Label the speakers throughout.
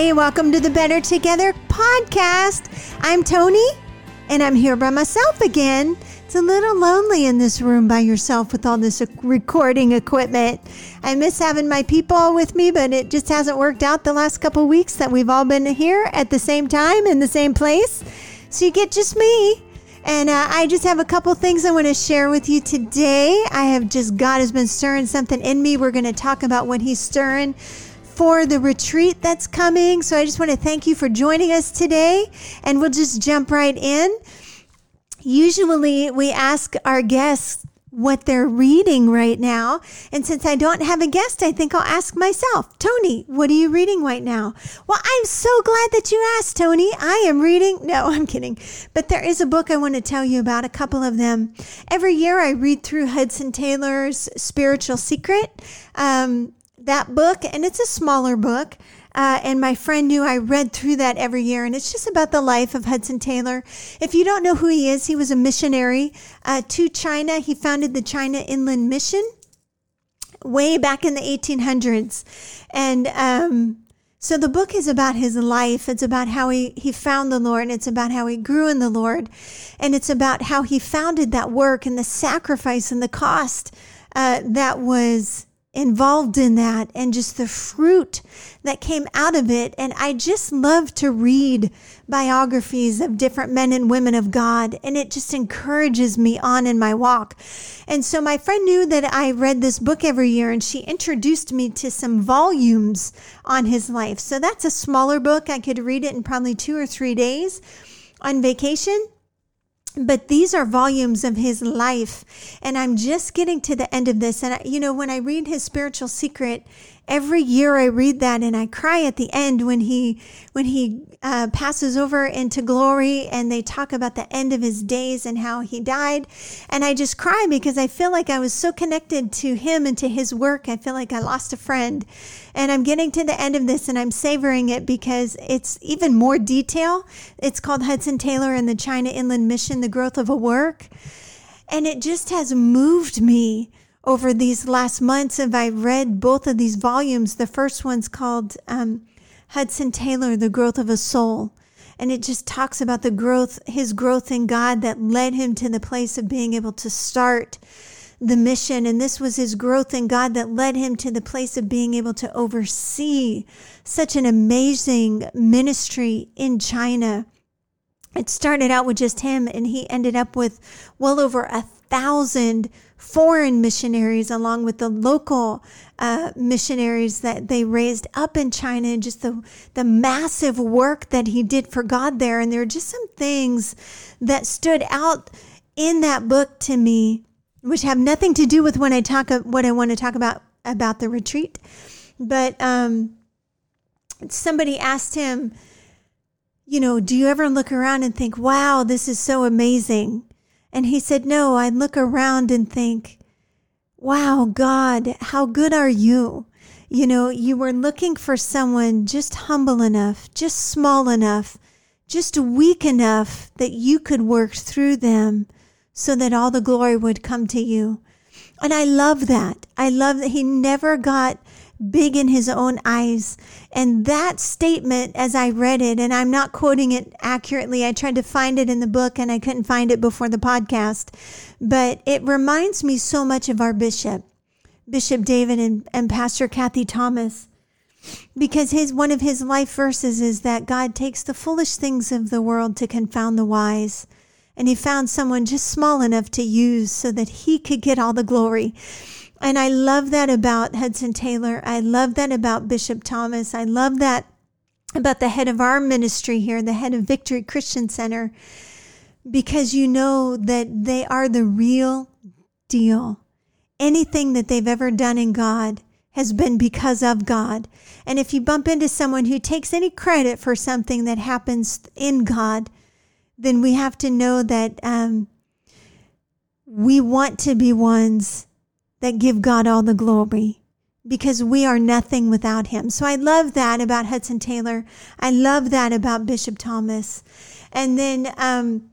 Speaker 1: Hey, welcome to the Better Together podcast. I'm Tony, and I'm here by myself again. It's a little lonely in this room by yourself with all this recording equipment. I miss having my people with me, but it just hasn't worked out the last couple weeks that we've all been here at the same time in the same place. So you get just me. And uh, I just have a couple things I want to share with you today. I have just, God has been stirring something in me. We're going to talk about what He's stirring for the retreat that's coming. So I just want to thank you for joining us today. And we'll just jump right in. Usually we ask our guests what they're reading right now. And since I don't have a guest, I think I'll ask myself, Tony, what are you reading right now? Well, I'm so glad that you asked, Tony. I am reading. No, I'm kidding. But there is a book I want to tell you about, a couple of them. Every year I read through Hudson Taylor's Spiritual Secret, um, that book, and it's a smaller book. Uh, and my friend knew I read through that every year. And it's just about the life of Hudson Taylor. If you don't know who he is, he was a missionary uh, to China. He founded the China Inland Mission way back in the 1800s. And um, so the book is about his life. It's about how he, he found the Lord. And it's about how he grew in the Lord. And it's about how he founded that work and the sacrifice and the cost uh, that was involved in that and just the fruit that came out of it. And I just love to read biographies of different men and women of God, and it just encourages me on in my walk. And so my friend knew that I read this book every year, and she introduced me to some volumes on his life. So that's a smaller book. I could read it in probably two or three days on vacation but these are volumes of his life and i'm just getting to the end of this and I, you know when i read his spiritual secret every year I read that and I cry at the end when he when he uh, passes over into glory and they talk about the end of his days and how he died. And I just cry because I feel like I was so connected to him and to his work. I feel like I lost a friend. And I'm getting to the end of this and I'm savoring it because it's even more detail. It's called Hudson Taylor and the China Inland Mission the growth of a work. And it just has moved me over these last months have I read both of these volumes. The first one's called um, Hudson Taylor, The Growth of a Soul. And it just talks about the growth, his growth in God that led him to the place of being able to start the mission. And this was his growth in God that led him to the place of being able to oversee such an amazing ministry in China. It started out with just him, and he ended up with well over a thousand foreign missionaries along with the local uh, missionaries that they raised up in China and just the, the massive work that he did for God there. And there are just some things that stood out in that book to me, which have nothing to do with when I talk what I want to talk about about the retreat. But um, somebody asked him, you know, do you ever look around and think, wow, this is so amazing? And he said, No, I look around and think, wow, God, how good are you? You know, you were looking for someone just humble enough, just small enough, just weak enough that you could work through them so that all the glory would come to you. And I love that. I love that he never got big in his own eyes. And that statement, as I read it, and I'm not quoting it accurately, I tried to find it in the book and I couldn't find it before the podcast, but it reminds me so much of our bishop, Bishop David and, and Pastor Kathy Thomas. Because his one of his life verses is that God takes the foolish things of the world to confound the wise. And he found someone just small enough to use so that he could get all the glory. And I love that about Hudson Taylor. I love that about Bishop Thomas. I love that about the head of our ministry here, the head of Victory Christian Center, because you know that they are the real deal. Anything that they've ever done in God has been because of God. And if you bump into someone who takes any credit for something that happens in God, then we have to know that um, we want to be ones that give God all the glory because we are nothing without him. So I love that about Hudson Taylor. I love that about Bishop Thomas. And then, um,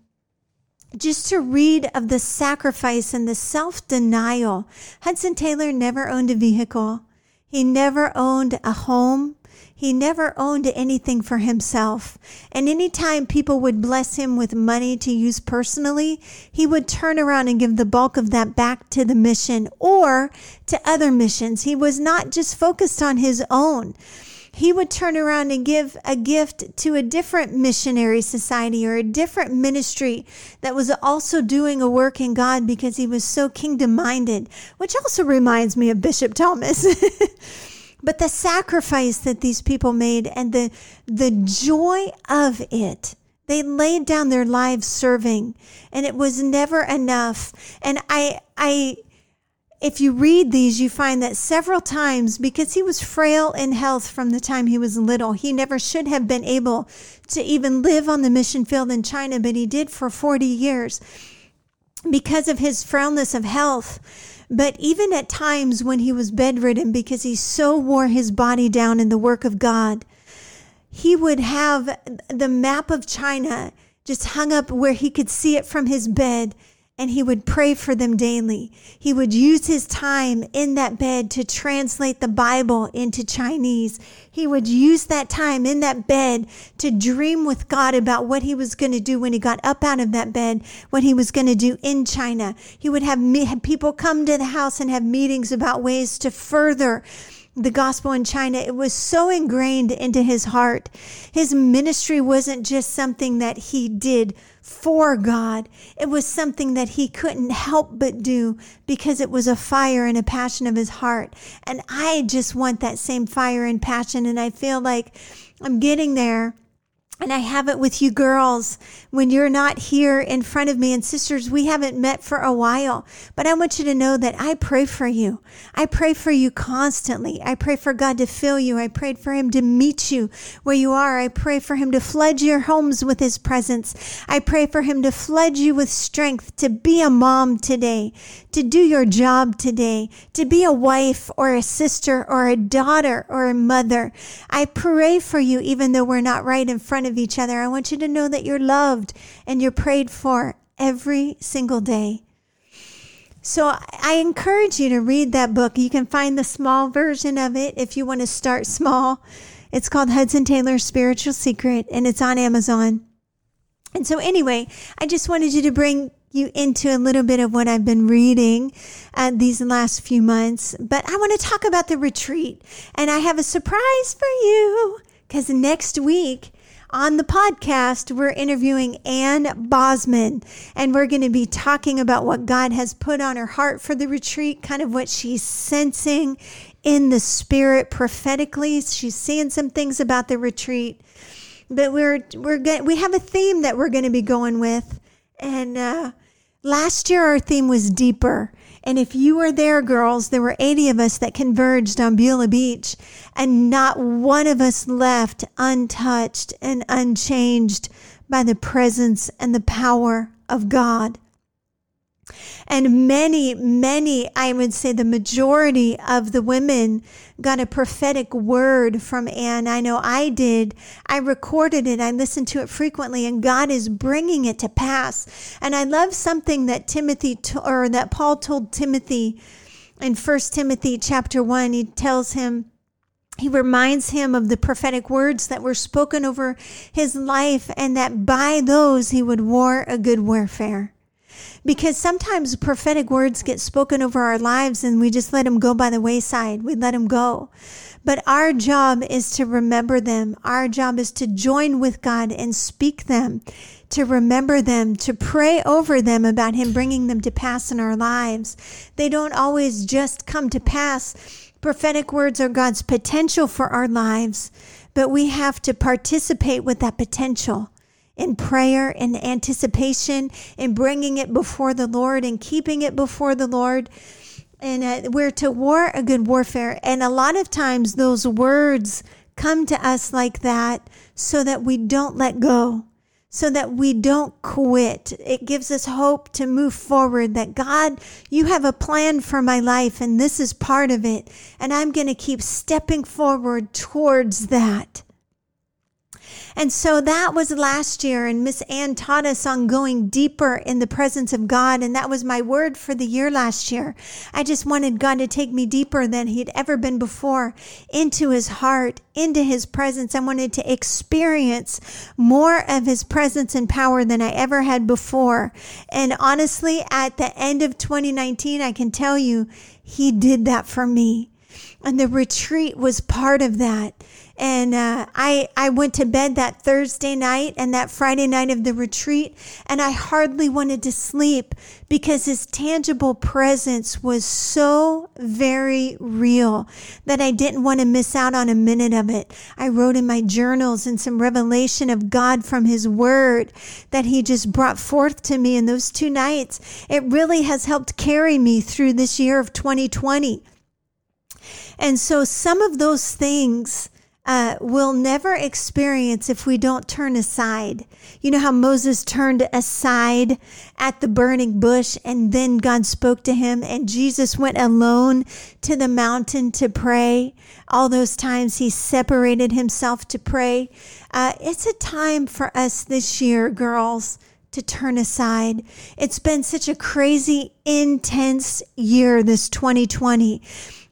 Speaker 1: just to read of the sacrifice and the self denial. Hudson Taylor never owned a vehicle. He never owned a home. He never owned anything for himself. And anytime people would bless him with money to use personally, he would turn around and give the bulk of that back to the mission or to other missions. He was not just focused on his own he would turn around and give a gift to a different missionary society or a different ministry that was also doing a work in God because he was so kingdom minded, which also reminds me of Bishop Thomas. but the sacrifice that these people made and the, the joy of it. They laid down their lives serving and it was never enough. And I, I, if you read these, you find that several times, because he was frail in health from the time he was little, he never should have been able to even live on the mission field in China, but he did for 40 years because of his frailness of health. But even at times when he was bedridden, because he so wore his body down in the work of God, he would have the map of China just hung up where he could see it from his bed and he would pray for them daily. He would use his time in that bed to translate the Bible into Chinese. He would use that time in that bed to dream with God about what he was going to do when he got up out of that bed, what he was going to do in China. He would have, me- have people come to the house and have meetings about ways to further the gospel in China. It was so ingrained into his heart. His ministry wasn't just something that he did for God. It was something that he couldn't help but do because it was a fire and a passion of his heart. And I just want that same fire and passion. And I feel like I'm getting there and I have it with you girls when you're not here in front of me. And sisters, we haven't met for a while, but I want you to know that I pray for you. I pray for you constantly. I pray for God to fill you. I prayed for Him to meet you where you are. I pray for Him to flood your homes with His presence. I pray for Him to flood you with strength to be a mom today, to do your job today, to be a wife or a sister or a daughter or a mother. I pray for you, even though we're not right in front of each other. I want you to know that you're loved and you're prayed for every single day. So I encourage you to read that book. You can find the small version of it if you want to start small. It's called Hudson Taylor's Spiritual Secret and it's on Amazon. And so anyway, I just wanted you to bring you into a little bit of what I've been reading uh, these last few months. But I want to talk about the retreat. And I have a surprise for you because next week on the podcast, we're interviewing Ann Bosman, and we're going to be talking about what God has put on her heart for the retreat, kind of what she's sensing in the spirit prophetically. She's seeing some things about the retreat, but we're we're going we have a theme that we're going to be going with, and uh, last year our theme was deeper. And if you were there, girls, there were 80 of us that converged on Beulah Beach, and not one of us left untouched and unchanged by the presence and the power of God. And many, many, I would say the majority of the women got a prophetic word from Anne. I know I did. I recorded it. I listened to it frequently and God is bringing it to pass. And I love something that Timothy, or that Paul told Timothy in First Timothy chapter one. He tells him, he reminds him of the prophetic words that were spoken over his life and that by those he would war a good warfare because sometimes prophetic words get spoken over our lives and we just let them go by the wayside. We let them go. But our job is to remember them. Our job is to join with God and speak them, to remember them, to pray over them about Him bringing them to pass in our lives. They don't always just come to pass. Prophetic words are God's potential for our lives, but we have to participate with that potential in prayer in anticipation in bringing it before the Lord and keeping it before the Lord. And uh, we're to war a good warfare. And a lot of times those words come to us like that so that we don't let go, so that we don't quit. It gives us hope to move forward that God, you have a plan for my life and this is part of it. And I'm going to keep stepping forward towards that. And so that was last year, and Miss Ann taught us on going deeper in the presence of God, and that was my word for the year last year. I just wanted God to take me deeper than He'd ever been before into His heart, into His presence. I wanted to experience more of His presence and power than I ever had before. And honestly, at the end of 2019, I can tell you, He did that for me. And the retreat was part of that. And uh, I I went to bed that Thursday night and that Friday night of the retreat, and I hardly wanted to sleep because his tangible presence was so very real that I didn't want to miss out on a minute of it. I wrote in my journals and some revelation of God from his word that he just brought forth to me in those two nights. It really has helped carry me through this year of 2020. And so some of those things uh, we'll never experience if we don't turn aside. You know how Moses turned aside at the burning bush and then God spoke to him and Jesus went alone to the mountain to pray. All those times he separated himself to pray. Uh, it's a time for us this year, girls to turn aside. It's been such a crazy, intense year, this 2020.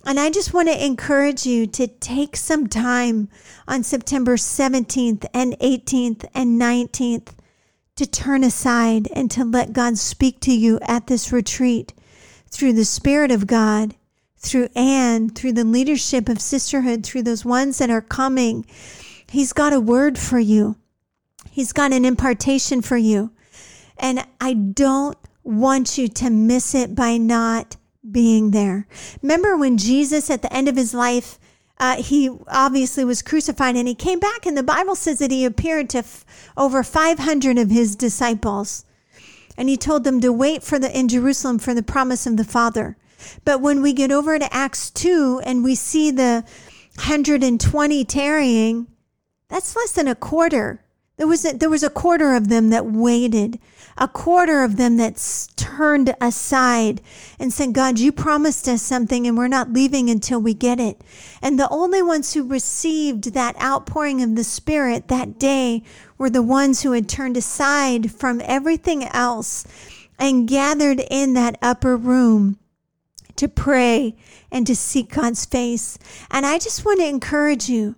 Speaker 1: And I just want to encourage you to take some time on September 17th and 18th and 19th to turn aside and to let God speak to you at this retreat through the Spirit of God, through Anne, through the leadership of sisterhood, through those ones that are coming. He's got a word for you. He's got an impartation for you. And I don't want you to miss it by not being there. Remember when Jesus, at the end of his life, uh, he obviously was crucified and he came back, and the Bible says that he appeared to f- over 500 of his disciples. And he told them to wait for the in Jerusalem for the promise of the Father. But when we get over to Acts 2 and we see the 120 tarrying, that's less than a quarter. There was a, there was a quarter of them that waited a quarter of them that turned aside and said, God, you promised us something and we're not leaving until we get it. And the only ones who received that outpouring of the Spirit that day were the ones who had turned aside from everything else and gathered in that upper room to pray and to seek God's face. And I just want to encourage you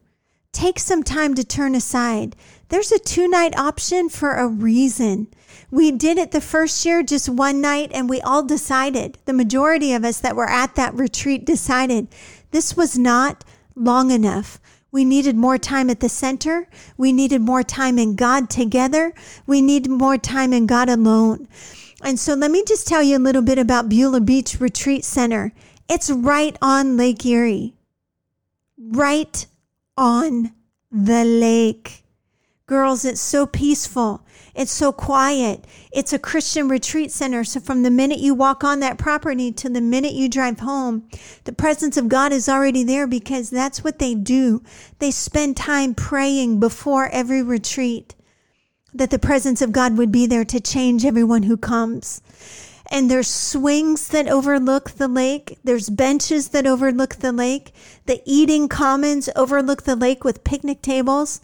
Speaker 1: take some time to turn aside. There's a two night option for a reason. We did it the first year just one night and we all decided, the majority of us that were at that retreat decided this was not long enough. We needed more time at the center. We needed more time in God together. We need more time in God alone. And so let me just tell you a little bit about Beulah Beach Retreat Center. It's right on Lake Erie, right on the lake. Girls, it's so peaceful. It's so quiet. It's a Christian retreat center. So from the minute you walk on that property to the minute you drive home, the presence of God is already there because that's what they do. They spend time praying before every retreat that the presence of God would be there to change everyone who comes. And there's swings that overlook the lake. There's benches that overlook the lake. The eating commons overlook the lake with picnic tables.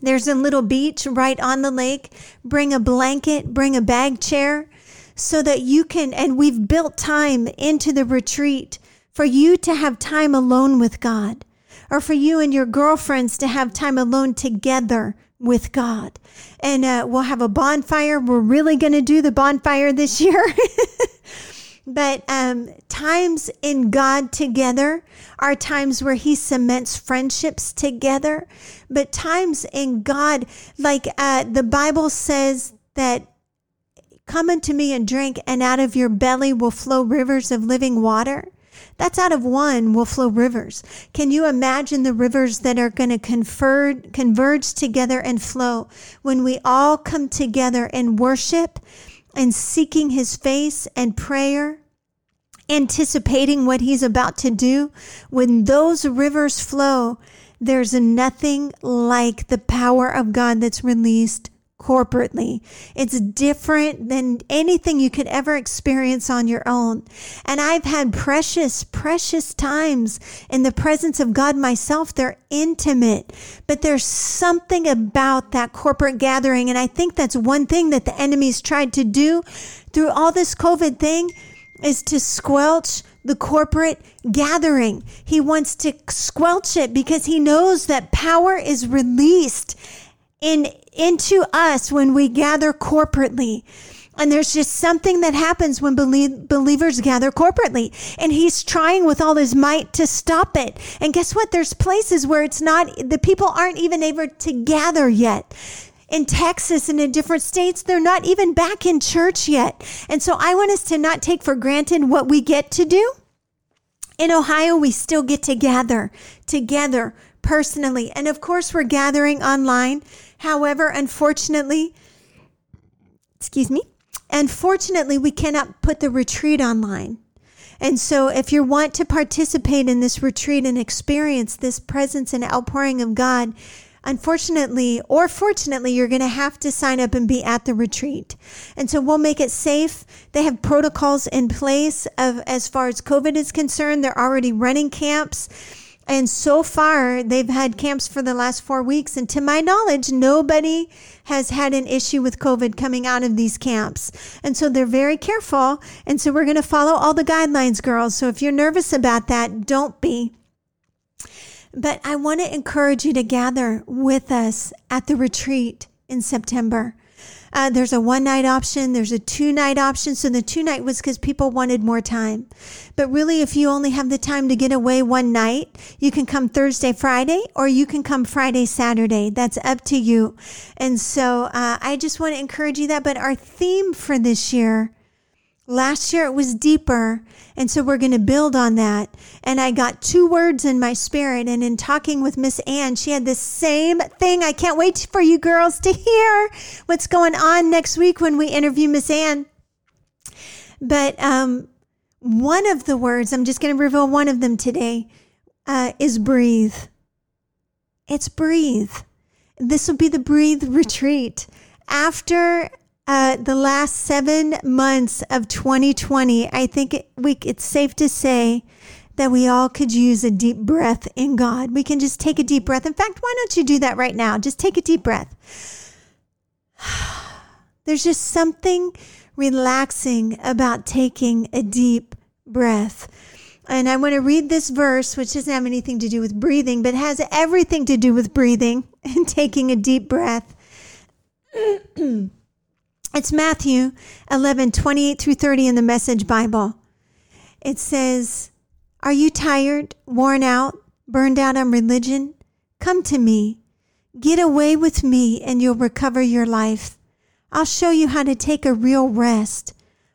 Speaker 1: There's a little beach right on the lake. Bring a blanket, bring a bag chair so that you can, and we've built time into the retreat for you to have time alone with God or for you and your girlfriends to have time alone together with God. And uh, we'll have a bonfire. We're really going to do the bonfire this year. But um, times in God together are times where He cements friendships together. But times in God, like uh, the Bible says that come unto me and drink, and out of your belly will flow rivers of living water. That's out of one will flow rivers. Can you imagine the rivers that are going to converge, converge together and flow when we all come together and worship and seeking his face and prayer, anticipating what he's about to do, when those rivers flow, there's nothing like the power of God that's released corporately. It's different than anything you could ever experience on your own. And I've had precious, precious times in the presence of God myself. They're intimate, but there's something about that corporate gathering. And I think that's one thing that the enemy's tried to do through all this COVID thing is to squelch the corporate gathering. He wants to squelch it because he knows that power is released in into us when we gather corporately. And there's just something that happens when belie- believers gather corporately. And he's trying with all his might to stop it. And guess what? There's places where it's not, the people aren't even able to gather yet. In Texas and in different states, they're not even back in church yet. And so I want us to not take for granted what we get to do. In Ohio, we still get to gather together personally. And of course, we're gathering online. However, unfortunately, excuse me, unfortunately, we cannot put the retreat online. And so, if you want to participate in this retreat and experience this presence and outpouring of God, unfortunately or fortunately, you're going to have to sign up and be at the retreat. And so we'll make it safe. They have protocols in place of as far as COVID is concerned. They're already running camps. And so far, they've had camps for the last four weeks. And to my knowledge, nobody has had an issue with COVID coming out of these camps. And so they're very careful. And so we're going to follow all the guidelines, girls. So if you're nervous about that, don't be. But I want to encourage you to gather with us at the retreat in September. Uh, there's a one night option, there's a two night option. So the two night was because people wanted more time. But really, if you only have the time to get away one night, you can come Thursday, Friday, or you can come Friday, Saturday. That's up to you. And so uh, I just want to encourage you that. But our theme for this year Last year it was deeper. And so we're going to build on that. And I got two words in my spirit. And in talking with Miss Ann, she had the same thing. I can't wait for you girls to hear what's going on next week when we interview Miss Ann. But um, one of the words, I'm just going to reveal one of them today, uh, is breathe. It's breathe. This will be the breathe retreat. After uh, the last seven months of 2020, I think we, it's safe to say that we all could use a deep breath in God. We can just take a deep breath. In fact, why don't you do that right now? Just take a deep breath. There's just something relaxing about taking a deep breath. And I want to read this verse, which doesn't have anything to do with breathing, but has everything to do with breathing and taking a deep breath. It's Matthew 11, 28 through 30 in the Message Bible. It says, Are you tired, worn out, burned out on religion? Come to me. Get away with me and you'll recover your life. I'll show you how to take a real rest.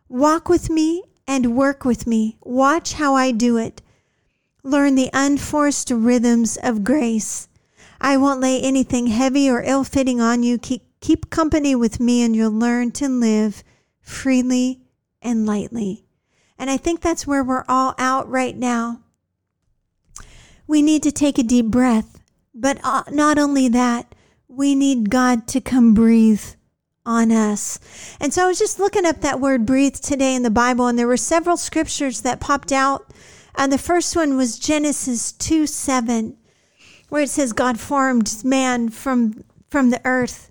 Speaker 1: Walk with me and work with me. Watch how I do it. Learn the unforced rhythms of grace. I won't lay anything heavy or ill fitting on you. Keep Keep company with me and you'll learn to live freely and lightly. And I think that's where we're all out right now. We need to take a deep breath, but uh, not only that, we need God to come breathe on us. And so I was just looking up that word breathe today in the Bible, and there were several scriptures that popped out. And the first one was Genesis 2 7, where it says, God formed man from, from the earth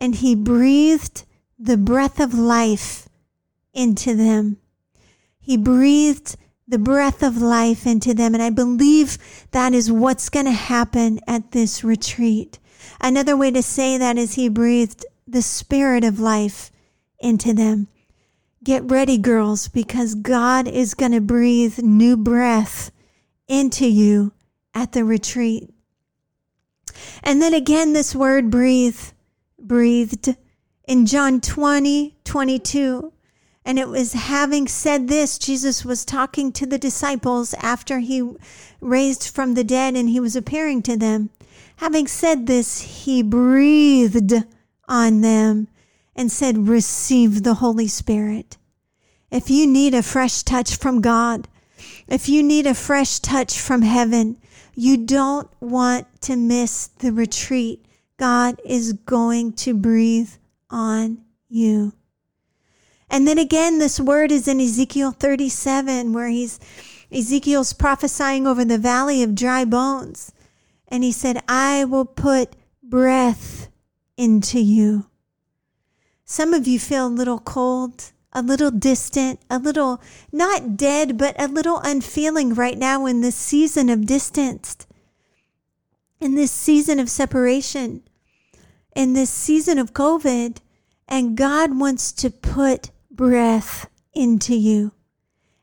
Speaker 1: and he breathed the breath of life into them. He breathed the breath of life into them. And I believe that is what's going to happen at this retreat. Another way to say that is he breathed the spirit of life into them. Get ready, girls, because God is going to breathe new breath into you at the retreat. And then again, this word breathe breathed in John 20, 22. And it was having said this, Jesus was talking to the disciples after he raised from the dead and he was appearing to them. Having said this, he breathed on them and said, Receive the Holy Spirit. If you need a fresh touch from God, if you need a fresh touch from heaven, you don't want to miss the retreat God is going to breathe on you. And then again, this word is in Ezekiel 37, where he's Ezekiel's prophesying over the valley of dry bones. And he said, I will put breath into you. Some of you feel a little cold, a little distant, a little not dead, but a little unfeeling right now in this season of distance, in this season of separation, in this season of COVID. And God wants to put breath into you.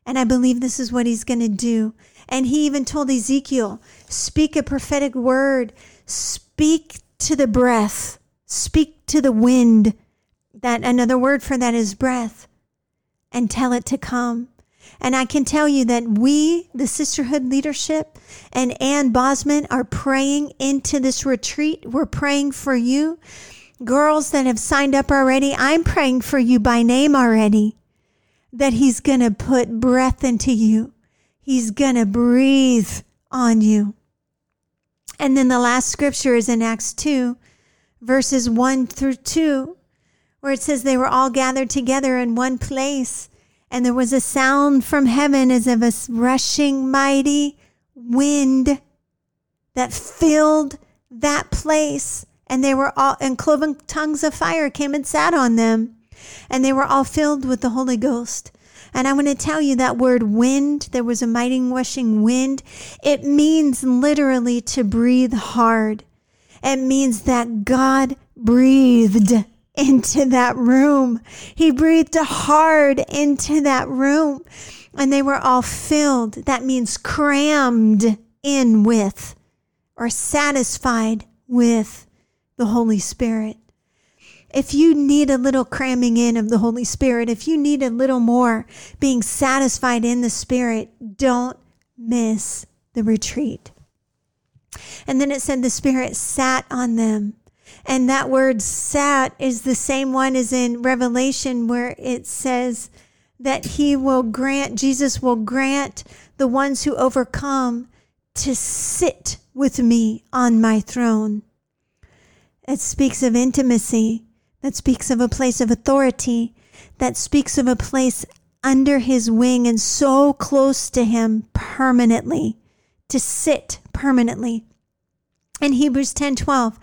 Speaker 1: And I believe this is what he's going to do. And he even told Ezekiel, speak a prophetic word, speak to the breath, speak to the wind. That another word for that is breath, and tell it to come. And I can tell you that we, the sisterhood leadership, and Ann Bosman are praying into this retreat. We're praying for you. Girls that have signed up already, I'm praying for you by name already that He's going to put breath into you. He's going to breathe on you. And then the last scripture is in Acts 2, verses 1 through 2, where it says they were all gathered together in one place, and there was a sound from heaven as of a rushing mighty wind that filled that place. And they were all, and cloven tongues of fire came and sat on them and they were all filled with the Holy Ghost. And I want to tell you that word wind, there was a mighty rushing wind. It means literally to breathe hard. It means that God breathed into that room. He breathed hard into that room. And they were all filled. That means crammed in with or satisfied with the Holy Spirit if you need a little cramming in of the Holy Spirit, if you need a little more being satisfied in the Spirit, don't miss the retreat. And then it said the Spirit sat on them. And that word sat is the same one as in Revelation, where it says that he will grant, Jesus will grant the ones who overcome to sit with me on my throne. It speaks of intimacy that speaks of a place of authority, that speaks of a place under his wing and so close to him permanently, to sit permanently. In Hebrews 10:12,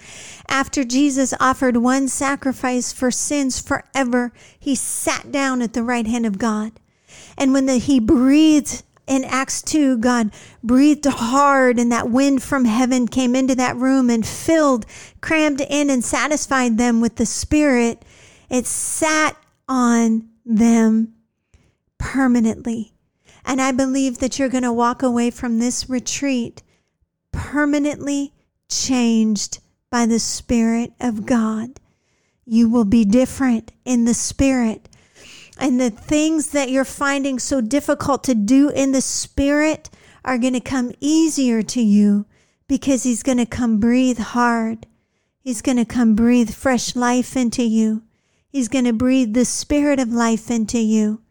Speaker 1: after Jesus offered one sacrifice for sins forever, he sat down at the right hand of God. And when the, he breathed in Acts 2, God breathed hard, and that wind from heaven came into that room and filled, crammed in, and satisfied them with the Spirit. It sat on them permanently. And I believe that you're going to walk away from this retreat permanently changed by the Spirit of God. You will be different in the Spirit and the things that you're finding so difficult to do in the spirit are going to come easier to you because he's going to come breathe hard. He's going to come breathe fresh life into you. He's going to breathe the spirit of life into you.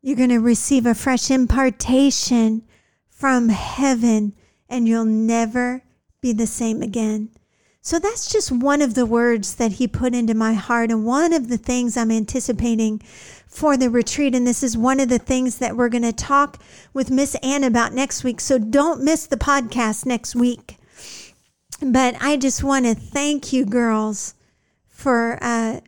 Speaker 1: You're going to receive a fresh impartation from heaven and you'll never be the same again. So that's just one of the words that he put into my heart and one of the things I'm anticipating for the retreat. And this is one of the things that we're going to talk with Miss Ann about next week. So don't miss the podcast next week. But I just want to thank you, girls, for uh,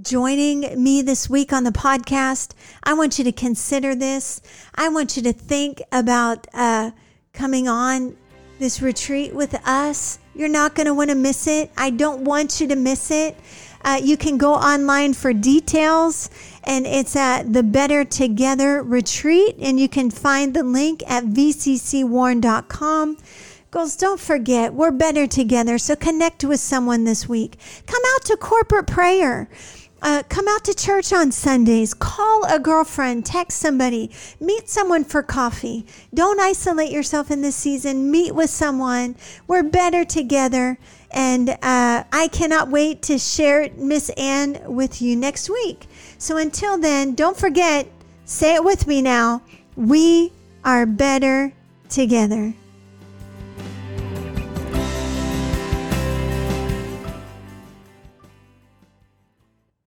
Speaker 1: joining me this week on the podcast. I want you to consider this. I want you to think about uh, coming on this retreat with us. You're not going to want to miss it. I don't want you to miss it. Uh, you can go online for details, and it's at the Better Together Retreat, and you can find the link at vccwarren.com. Girls, don't forget, we're better together. So connect with someone this week. Come out to corporate prayer. Uh, come out to church on Sundays. Call a girlfriend. Text somebody. Meet someone for coffee. Don't isolate yourself in this season. Meet with someone. We're better together. And uh, I cannot wait to share Miss Ann with you next week. So until then, don't forget, say it with me now. We are better together.